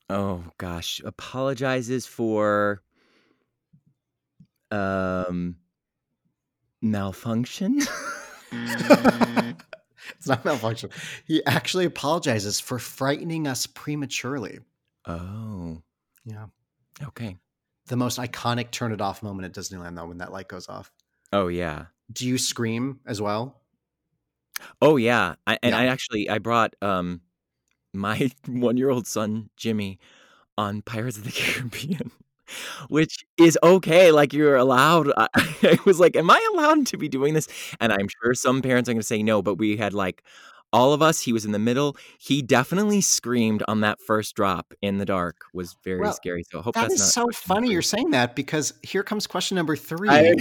oh gosh, apologizes for um malfunction. <laughs> <laughs> it's not malfunction. He actually apologizes for frightening us prematurely. oh, Yeah. okay. The most iconic turn it off moment at Disneyland, though, when that light goes off. Oh yeah. Do you scream as well? Oh yeah. I, and Yeah. I actually I brought um my <laughs> one year old son Jimmy on Pirates of the <laughs> Caribbean. Which is okay, like you're allowed. I, <laughs> I was like, "Am I allowed to be doing this?" And I'm sure some parents are going to say no, but we had like all of us. He was in the middle. He definitely screamed on that first drop in the dark. Was very Well, scary. So I hope That that's is not. so funny you're saying that because here comes question number three. I-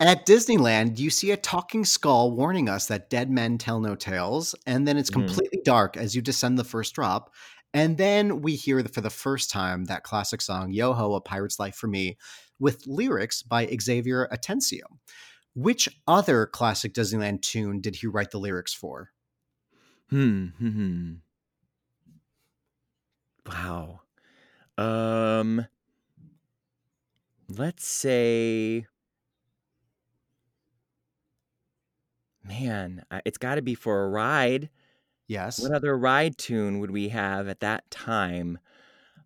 At Disneyland, you see a talking skull warning us that dead men tell no tales, and then it's Mhm. completely dark as you descend the first drop. And then we hear for the first time that classic song, Yo Ho, A Pirate's Life for Me, with lyrics by Xavier Atencio. Which other classic Disneyland tune did he write the lyrics for? Hmm. hmm, hmm. Wow. Um. Let's say. Man, it's got to be for a ride. Yes. What other ride tune would we have at that time?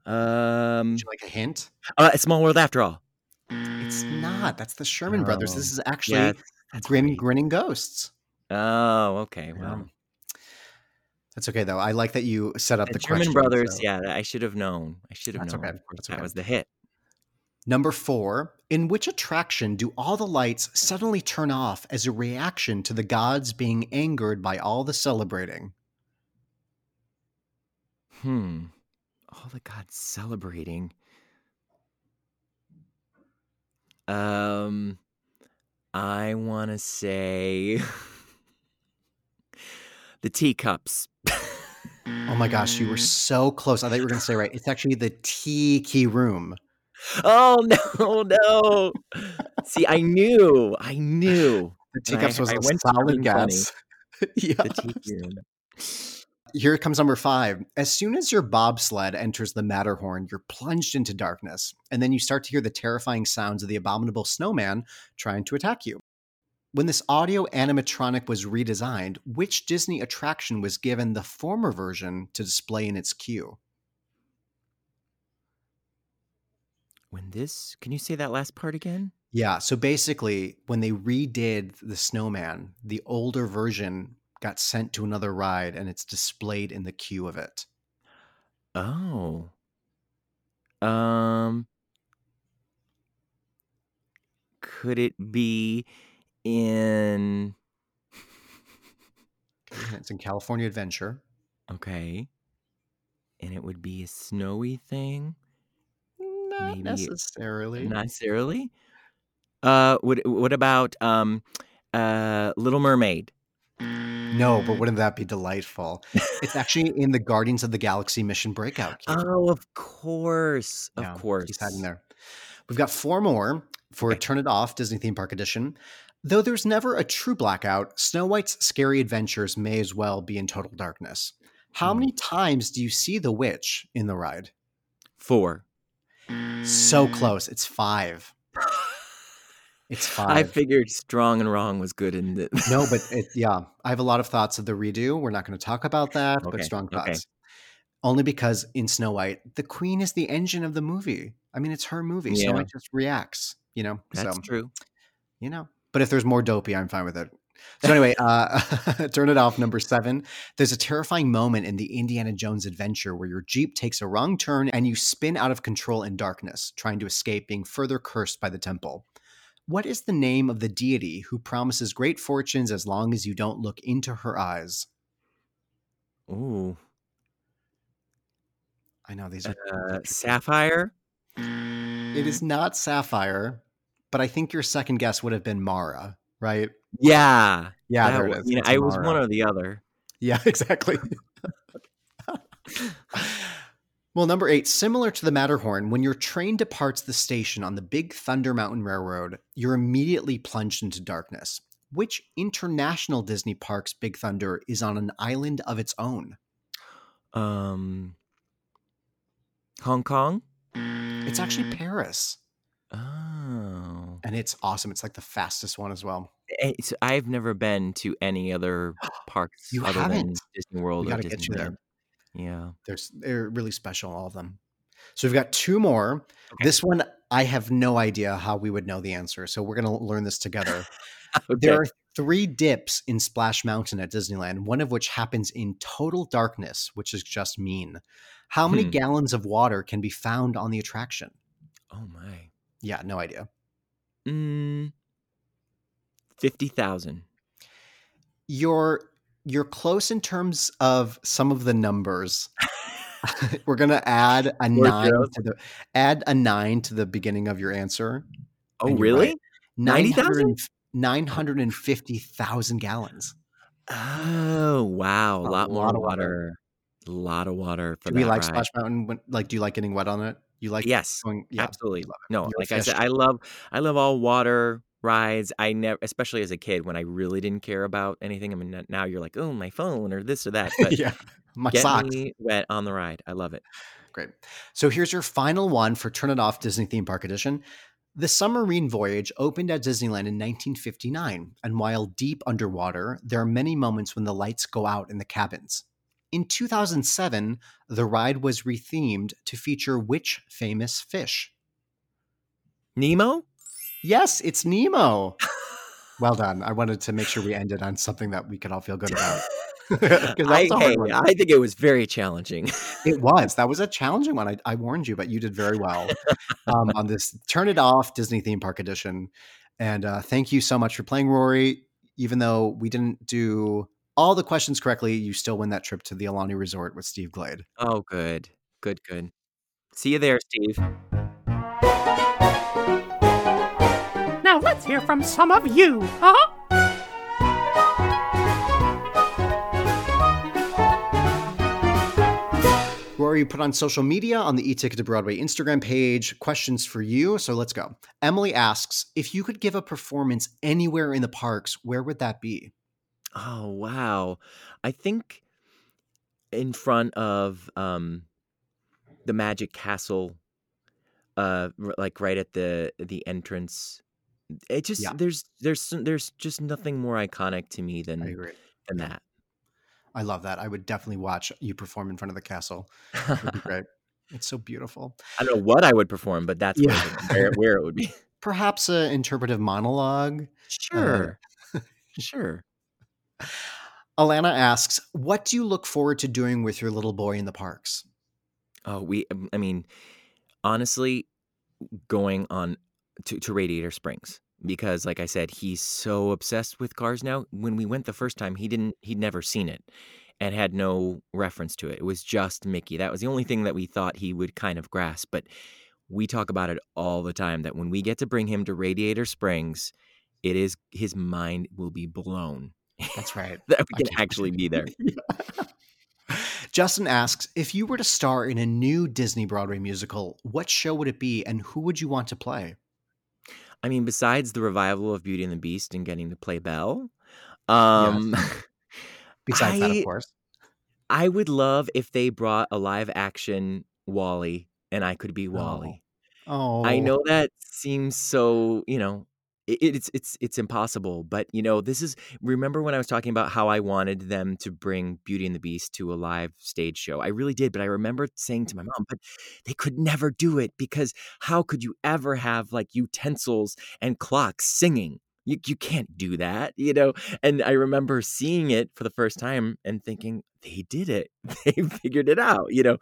Um, Would you like a hint? uh, a Small World After All. It's not. That's the Sherman Brothers. This Oh, is actually yes, that's right. Grinning Ghosts. Oh, okay. Yeah. Well, That's okay though. I like that you set up The the Sherman question, Brothers, so- yeah, I should have known. I should have That's known. okay. That's that was the hit. Number four, in which attraction do all the lights suddenly turn off as a reaction to the gods being angered by all the celebrating? Hmm. All the gods celebrating. Um, I want to say <laughs> the teacups. Oh my gosh, you were so close. I thought you were going to say right. It's actually the Tiki Room. Oh <laughs> no, no! See, I knew, I knew. <laughs> The I- teacups was I a solid guess. yeah. The tiki room. Here comes number five. As soon as your bobsled enters the Matterhorn, you're plunged into darkness, and then you start to hear the terrifying sounds of the abominable snowman trying to attack you. When this audio animatronic was redesigned, which Disney attraction was given the former version to display in its queue? When this, can you say that last part again? Yeah, so basically, when they redid the snowman, the older version got sent to another ride and it's displayed in the queue of it. Oh. Um. Could it be in? <laughs> It's in California Adventure. Okay. And it would be a snowy thing. Not Maybe necessarily. Not necessarily. Uh, what what about um, uh, Little Mermaid? No, but mm. wouldn't that be delightful? It's actually in the Guardians of the Galaxy Mission Breakout. queue. Oh, of course, of Yeah, course. He's hiding there. We've got four more for Turn It Off Disney Theme Park Edition. Though there's never a true blackout, Snow White's scary adventures may as well be in total darkness. How hmm. many times do you see the witch in the ride? Four. So mm. close. It's five. It's five. I figured strong and wrong was good in the. no, but <laughs> it, yeah, I have a lot of thoughts of the redo. We're not going to talk about that, but Okay, strong okay. thoughts. Only because in Snow White, the queen is the engine of the movie. I mean, it's her movie. Snow White just reacts, you know? That's so, true. You know, but if there's more dopey, I'm fine with it. So anyway, uh, <laughs> turn it off. Number seven. There's a terrifying moment in the Indiana Jones adventure where your jeep takes a wrong turn and you spin out of control in darkness, trying to escape being further cursed by the temple. What is the name of the deity who promises great fortunes as long as you don't look into her eyes? Ooh. I know these are. Uh, Sapphire. It is not Sapphire, but I think your second guess would have been Mara, right? Yeah. Yeah, that there it wa- You know, I was one or the other. Yeah, <laughs> exactly. <laughs> <laughs> well, number eight, similar to the Matterhorn, when your train departs the station on the Big Thunder Mountain Railroad, you're immediately plunged into darkness. Which international Disney park's Big Thunder is on an island of its own? Um. Hong Kong. It's actually Paris, Oh. and it's awesome. It's like the fastest one as well. Eh, so I've never been to any other <gasps> parks You other than haven't? Disney World We or got to get you there. Disneyland. Yeah. There's they're really special, all of them. So we've got two more. This one I have no idea how we would know the answer. So we're gonna learn this together. <laughs> There are three dips in Splash Mountain at Disneyland, one of which happens in total darkness, which is just mean. How many Hmm. gallons of water can be found on the attraction? Oh my. Yeah, no idea. Mm. Fifty thousand. You're you're close in terms of some of the numbers. <laughs> We're gonna add a nine to the add a nine to the beginning of your answer. Oh really? right. 90,000? 950,000 gallons. Oh wow! A, A lot, more of water. water. A lot of water for Do we like ride. Splash Mountain? When, like, do you like getting wet on it? You like yes, going? Yeah, absolutely. love it. No, You're like I said. I love I love all water rides. I never, especially as a kid, when I really didn't care about anything. I mean, now you're like, oh, my phone or this or that. But yeah, my get socks. me wet on the ride. I love it. Great. So here's your final one for Turn It Off Disney Theme Park Edition. The submarine voyage opened at Disneyland in 1959, and while deep underwater, there are many moments when the lights go out in the cabins. In 2007, the ride was rethemed to feature which famous fish? Nemo. Yes, it's Nemo. well done. I wanted to make sure we ended on something that we could all feel good about. <laughs> <laughs> I, hey. I think it was very challenging. It <laughs> was. That was a challenging one. I, I warned you, but you did very well um, on this Turn It Off Disney Theme Park Edition. And uh, thank you so much for playing, Rory. Even though we didn't do all the questions correctly, you still win that trip to the Aulani Resort with Steve Glade. oh, good. Good, good. See you there, Steve. Now let's hear from some of you, huh? Rory, you put on social media on the e-ticket to Broadway Instagram page questions for you. So let's go. Emily asks, if you could give a performance anywhere in the parks, where would that be? Oh, wow. I think in front of um the Magic Castle uh like right at the the entrance. It just Yeah. there's there's there's just nothing more iconic to me than than that. I love that. I would definitely watch you perform in front of the castle. <laughs> Great. It's so beautiful. I don't know what I would perform, but that's where, Yeah. it- where, where it would be. <laughs> Perhaps an interpretive monologue. Uh, sure. <laughs> Sure. Alana asks, "What do you look forward to doing with your little boy in the parks?" Oh, we I mean, honestly, going on to, to Radiator Springs because like I said, he's so obsessed with cars now. When we went the first time, he didn't he'd never seen it and had no reference to it. It was just Mickey. That was the only thing that we thought he would kind of grasp, but we talk about it all the time that when we get to bring him to Radiator Springs, it is his mind will be blown That's right. <laughs> that we can actually be there. <laughs> Justin asks, "If you were to star in a new Disney Broadway musical, what show would it be, and who would you want to play?" I mean, besides the revival of Beauty and the Beast and getting to play Belle, um, <laughs> Besides that, of course. I would love if they brought a live action WALL-E and I could be WALL-E. Oh, I know that seems so, you know, it's it's it's impossible, but you know, this is remember when I was talking about how I wanted them to bring Beauty and the Beast to a live stage show. I really did, but I remember saying to my mom, but they could never do it because how could you ever have like utensils and clocks singing? You you can't do that, you know? And I remember seeing it for the first time and thinking, they did it. <laughs> They figured it out, you know.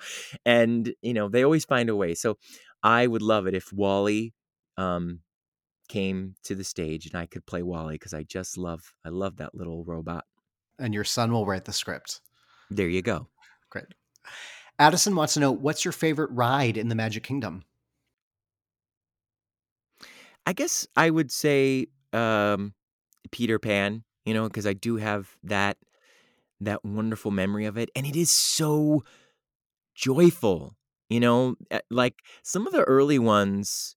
And, you know, they always find a way. So I would love it if WALL-E um came to the stage and I could play WALL-E because I just love I love that little robot. and your son will write the script. There you go. Great. Addison wants to know what's your favorite ride in the Magic Kingdom. I guess I would say um Peter Pan, you know, because I do have that that wonderful memory of it and it is so joyful, you know, Uh, like some of the early ones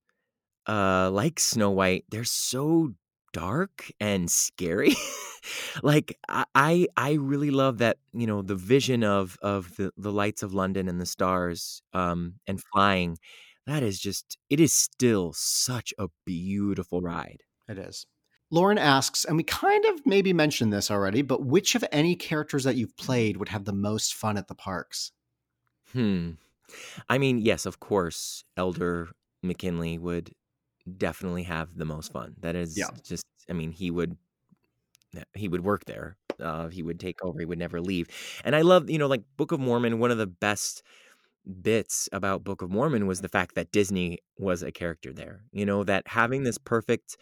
uh like Snow White, they're so dark and scary. <laughs> like I, I really love that, you know, the vision of of the, the lights of London and the stars um and flying. That is just it is still such a beautiful ride. It is. Lauren asks, and we kind of maybe mentioned this already, but which of any characters that you've played would have the most fun at the parks? Hmm. I mean, yes, of course, Elder McKinley would definitely have the most fun. That is Yeah. just I mean, he would he would work there. Uh, he would take over. He would never leave. And I love, you know, like Book of Mormon, one of the best bits about Book of Mormon was the fact that Disney was a character there. You know, that having this perfect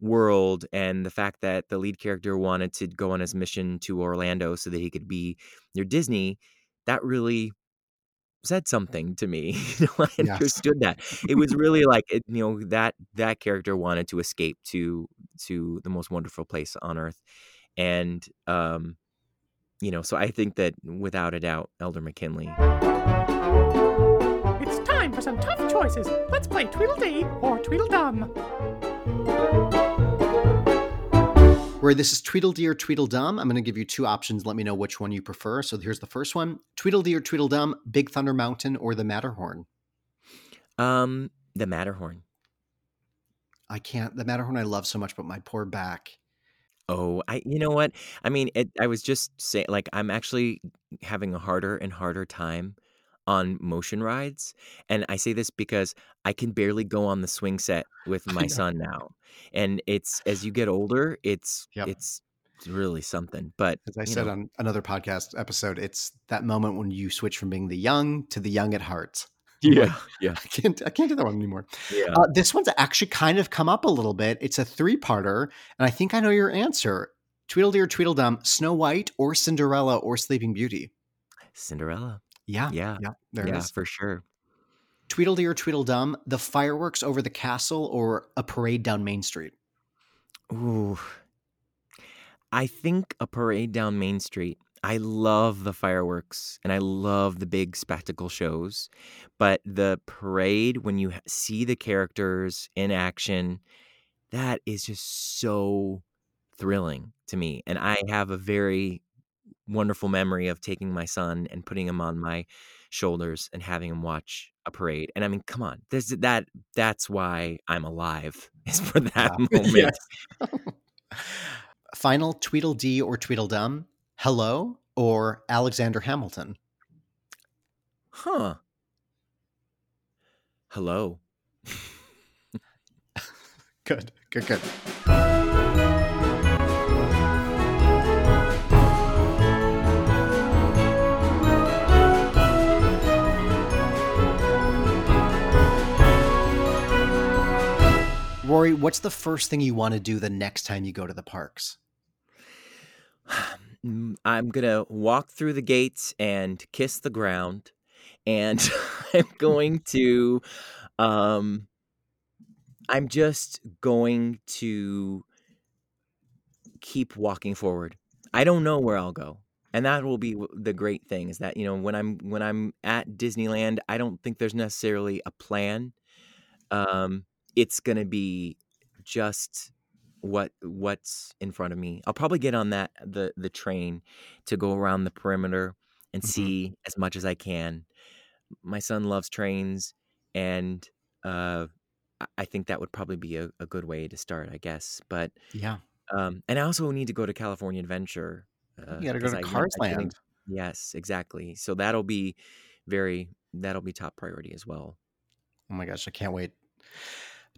world and the fact that the lead character wanted to go on his mission to Orlando so that he could be near Disney, that really said something to me. <laughs> You know, I Yes. understood that. It was really like it, you know that that character wanted to escape to to the most wonderful place on earth, and um, you know, so I think that without a doubt, Elder McKinley. It's time for some tough choices. Let's play Tweedledee or Tweedledum. Where this is Tweedledee or Tweedledum, I'm going to give you two options. Let me know which one you prefer. So here's the first one Tweedledee or Tweedledum, Big Thunder Mountain or the Matterhorn? Um, the Matterhorn. I can't, the Matterhorn I love so much, but my poor back. Oh, I you know what? I mean, it, I was just saying, like, I'm actually having a harder and harder time on motion rides, and I say this because I can barely go on the swing set with <laughs> my son now, and it's as you get older, it's Yep. it's really something. But As I said know, on another podcast episode, it's that moment when you switch from being the young to the young at heart. <laughs> Yeah, like, yeah. I can't. I can't do that one anymore. Yeah. Uh, this one's actually kind of come up a little bit. It's a three-parter, and I think I know your answer. Tweedledee or Tweedledum, Snow White or Cinderella or Sleeping Beauty. Cinderella. Yeah, Yeah, yeah. There yeah, it is. for sure. Tweedledee or Tweedledum, the fireworks over the castle or a parade down Main Street. Ooh. I think a parade down Main Street. I love the fireworks and I love the big spectacle shows, but the parade when you see the characters in action, that is just so thrilling to me. And I have a very wonderful memory of taking my son and putting him on my shoulders and having him watch a parade. And I mean, come on, there's that. That's why I'm alive. <laughs> Is for that <laughs> moment. Final Tweedledee or Tweedledum, Hello or Alexander Hamilton. Huh. Hello. <laughs> Good, good, good. Rory, what's the first thing you want to do the next time you go to the parks? <sighs> Mm, I'm gonna walk through the gates and kiss the ground, and <laughs> I'm going to, um, I'm just going to keep walking forward. I don't know where I'll go, and that will be the great thing is that you know when I'm when I'm at Disneyland, I don't think there's necessarily a plan. Um, it's gonna be just what what's in front of me. I'll probably get on that the the train to go around the perimeter and Mhm. see as much as I can. My son loves trains, and uh, I- I think that would probably be a, a good way to start, I guess. But Yeah. um, and I also need to go to California Adventure. Uh, You got to go to I, Cars getting- Land. Yes, exactly. So that'll be very that'll be top priority as well. Oh my gosh, I can't wait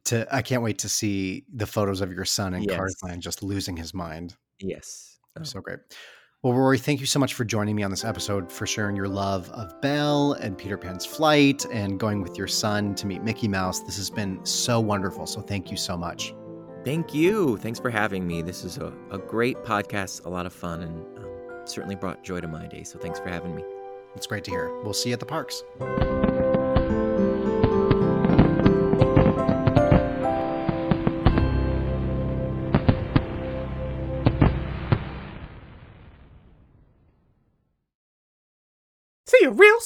to I can't wait to see the photos of your son in Yes. Land just losing his mind. Yes. Oh. so great. Well, Rory, thank you so much for joining me on this episode, for sharing your love of Belle and Peter Pan's flight and going with your son to meet Mickey Mouse. This has been so wonderful. So thank you so much. Thank you. Thanks for having me. This is a, a great podcast, a lot of fun, and um, certainly brought joy to my day. So thanks for having me. It's great to hear. We'll see you at the parks.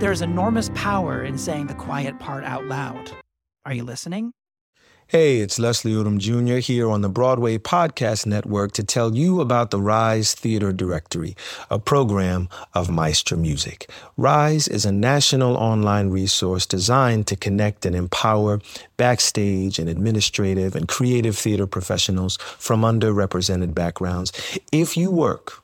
There's enormous power in saying the quiet part out loud. Are you listening? Hey, it's Leslie Odom Jr. here on the Broadway Podcast Network to tell you about the Rise Theater Directory, a program of Maestra Music. Rise is a national online resource designed to connect and empower backstage and administrative and creative theater professionals from underrepresented backgrounds. If you work